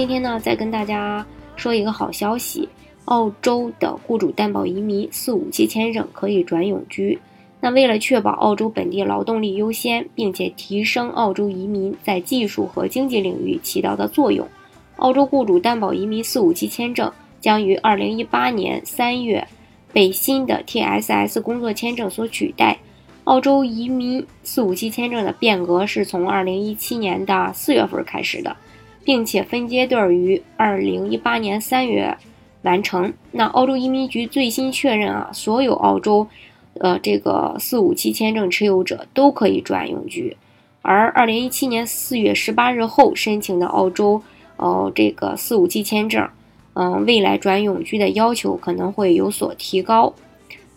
今天呢，再跟大家说一个好消息：澳洲的雇主担保移民四五七签证可以转永居。那为了确保澳洲本地劳动力优先，并且提升澳洲移民在技术和经济领域起到的作用，澳洲雇主担保移民四五七签证将于二零一八年三月被新的 TSS 工作签证所取代。澳洲移民四五七签证的变革是从二零一七年的四月份开始的。并且分阶段于二零一八年三月完成。那澳洲移民局最新确认啊，所有澳洲，呃，这个四五七签证持有者都可以转永居。而二零一七年四月十八日后申请的澳洲，呃，这个四五七签证，嗯，未来转永居的要求可能会有所提高。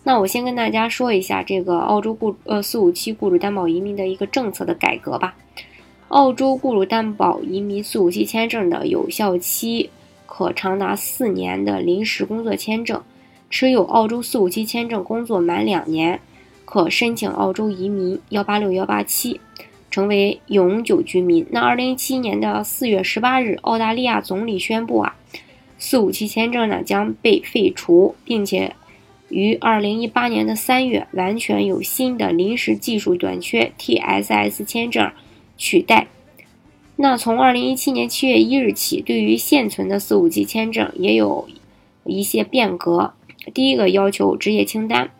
那我先跟大家说一下这个澳洲雇呃四五七雇主担保移民的一个政策的改革吧。澳洲雇主担保移民四五七签证的有效期可长达四年的临时工作签证，持有澳洲四五七签证工作满两年，可申请澳洲移民幺八六幺八七，成为永久居民。那二零一七年的四月十八日，澳大利亚总理宣布啊，四五七签证呢将被废除，并且于二零一八年的三月完全有新的临时技术短缺 TSS 签证。取代。那从二零一七年七月一日起，对于现存的四五级签证也有一些变革。第一个要求职业清单，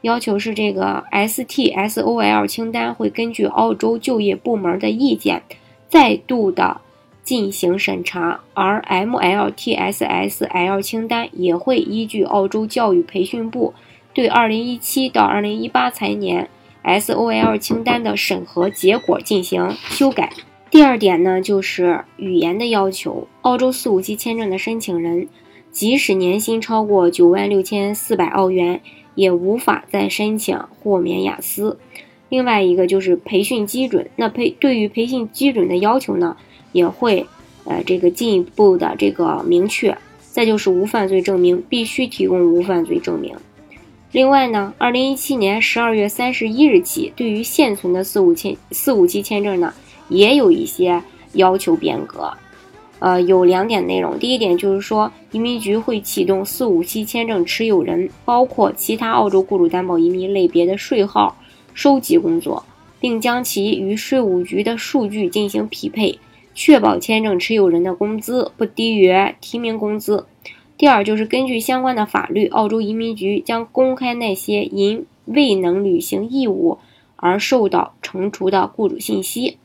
要求是这个 STSOL 清单会根据澳洲就业部门的意见再度的进行审查，而 MLTSSL 清单也会依据澳洲教育培训部对二零一七到二零一八财年。SOL 清单的审核结果进行修改。第二点呢，就是语言的要求。澳洲四五七签证的申请人，即使年薪超过九万六千四百澳元，也无法再申请豁免雅思。另外一个就是培训基准，那培对于培训基准的要求呢，也会呃这个进一步的这个明确。再就是无犯罪证明，必须提供无犯罪证明。另外呢，二零一七年十二月三十一日起，对于现存的四五签四五七签证呢，也有一些要求变革。呃，有两点内容。第一点就是说，移民局会启动四五七签证持有人，包括其他澳洲雇主担保移民类别的税号收集工作，并将其与税务局的数据进行匹配，确保签证持有人的工资不低于提名工资。第二就是根据相关的法律，澳洲移民局将公开那些因未能履行义务而受到惩处的雇主信息。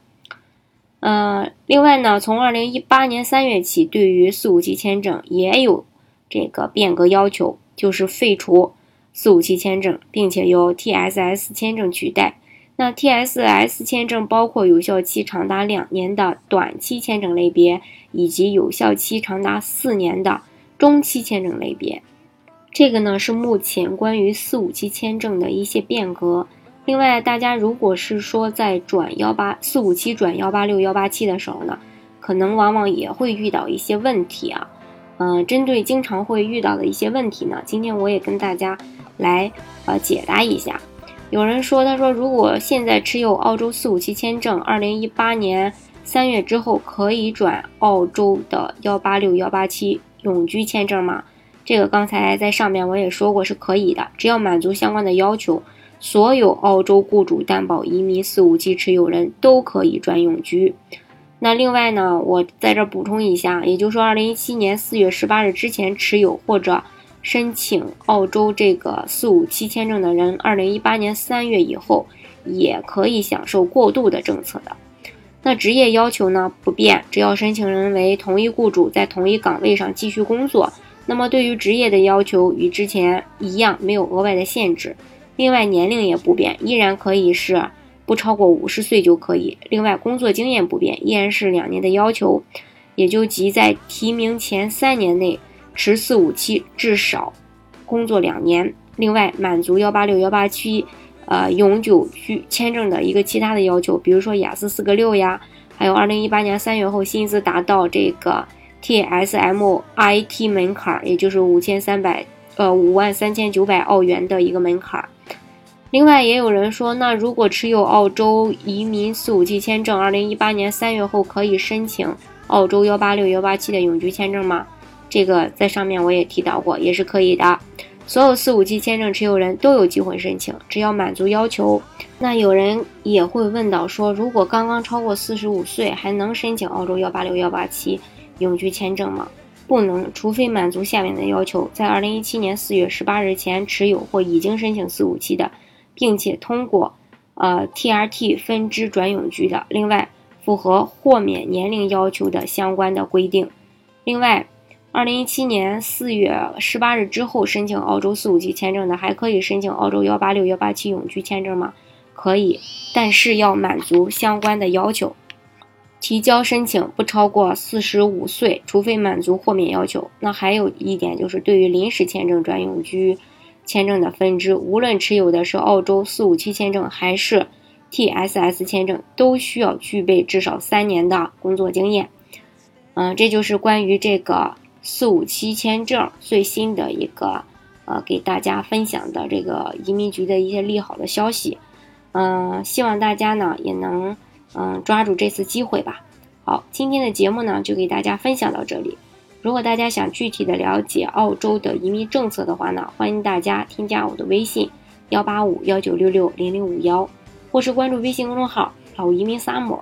呃，另外呢，从二零一八年三月起，对于四五七签证也有这个变革要求，就是废除四五七签证，并且由 TSS 签证取代。那 TSS 签证包括有效期长达两年的短期签证类别，以及有效期长达四年的。中期签证类别，这个呢是目前关于四五七签证的一些变革。另外，大家如果是说在转幺八四五七转幺八六幺八七的时候呢，可能往往也会遇到一些问题啊。嗯，针对经常会遇到的一些问题呢，今天我也跟大家来呃解答一下。有人说，他说如果现在持有澳洲四五七签证，二零一八年三月之后可以转澳洲的幺八六幺八七。永居签证吗？这个刚才在上面我也说过是可以的，只要满足相关的要求，所有澳洲雇主担保移民四五七持有人都可以转永居。那另外呢，我在这补充一下，也就是说，二零一七年四月十八日之前持有或者申请澳洲这个四五七签证的人，二零一八年三月以后也可以享受过渡的政策的。那职业要求呢不变，只要申请人为同一雇主在同一岗位上继续工作，那么对于职业的要求与之前一样，没有额外的限制。另外年龄也不变，依然可以是不超过五十岁就可以。另外，工作经验不变，依然是两年的要求，也就即在提名前三年内持四五七至少工作两年。另外，满足幺八六幺八七呃永久居签证的一个其他的要求，比如说雅思四个六呀，还有二零一八年三月后薪资达到这个 TSM IT 门槛，也就是五千三百。呃，五万三千九百澳元的一个门槛。另外，也有人说，那如果持有澳洲移民四五七签证，二零一八年三月后可以申请澳洲幺八六幺八七的永居签证吗？这个在上面我也提到过，也是可以的。所有四五七签证持有人都有机会申请，只要满足要求。那有人也会问到说，如果刚刚超过四十五岁，还能申请澳洲幺八六幺八七永居签证吗？不能，除非满足下面的要求：在二零一七年四月十八日前持有或已经申请四五七的，并且通过呃 TRT 分支转永居的。另外，符合豁免年龄要求的相关的规定。另外，二零一七年四月十八日之后申请澳洲四五七签证的，还可以申请澳洲幺八六幺八七永居签证吗？可以，但是要满足相关的要求。提交申请不超过四十五岁，除非满足豁免要求。那还有一点就是，对于临时签证转永居签证的分支，无论持有的是澳洲四五七签证还是 TSS 签证，都需要具备至少三年的工作经验。嗯，这就是关于这个四五七签证最新的一个呃给大家分享的这个移民局的一些利好的消息。嗯，希望大家呢也能。嗯，抓住这次机会吧。好，今天的节目呢就给大家分享到这里。如果大家想具体的了解澳洲的移民政策的话呢，欢迎大家添加我的微信幺八五幺九六六零零五幺，或是关注微信公众号老移民三木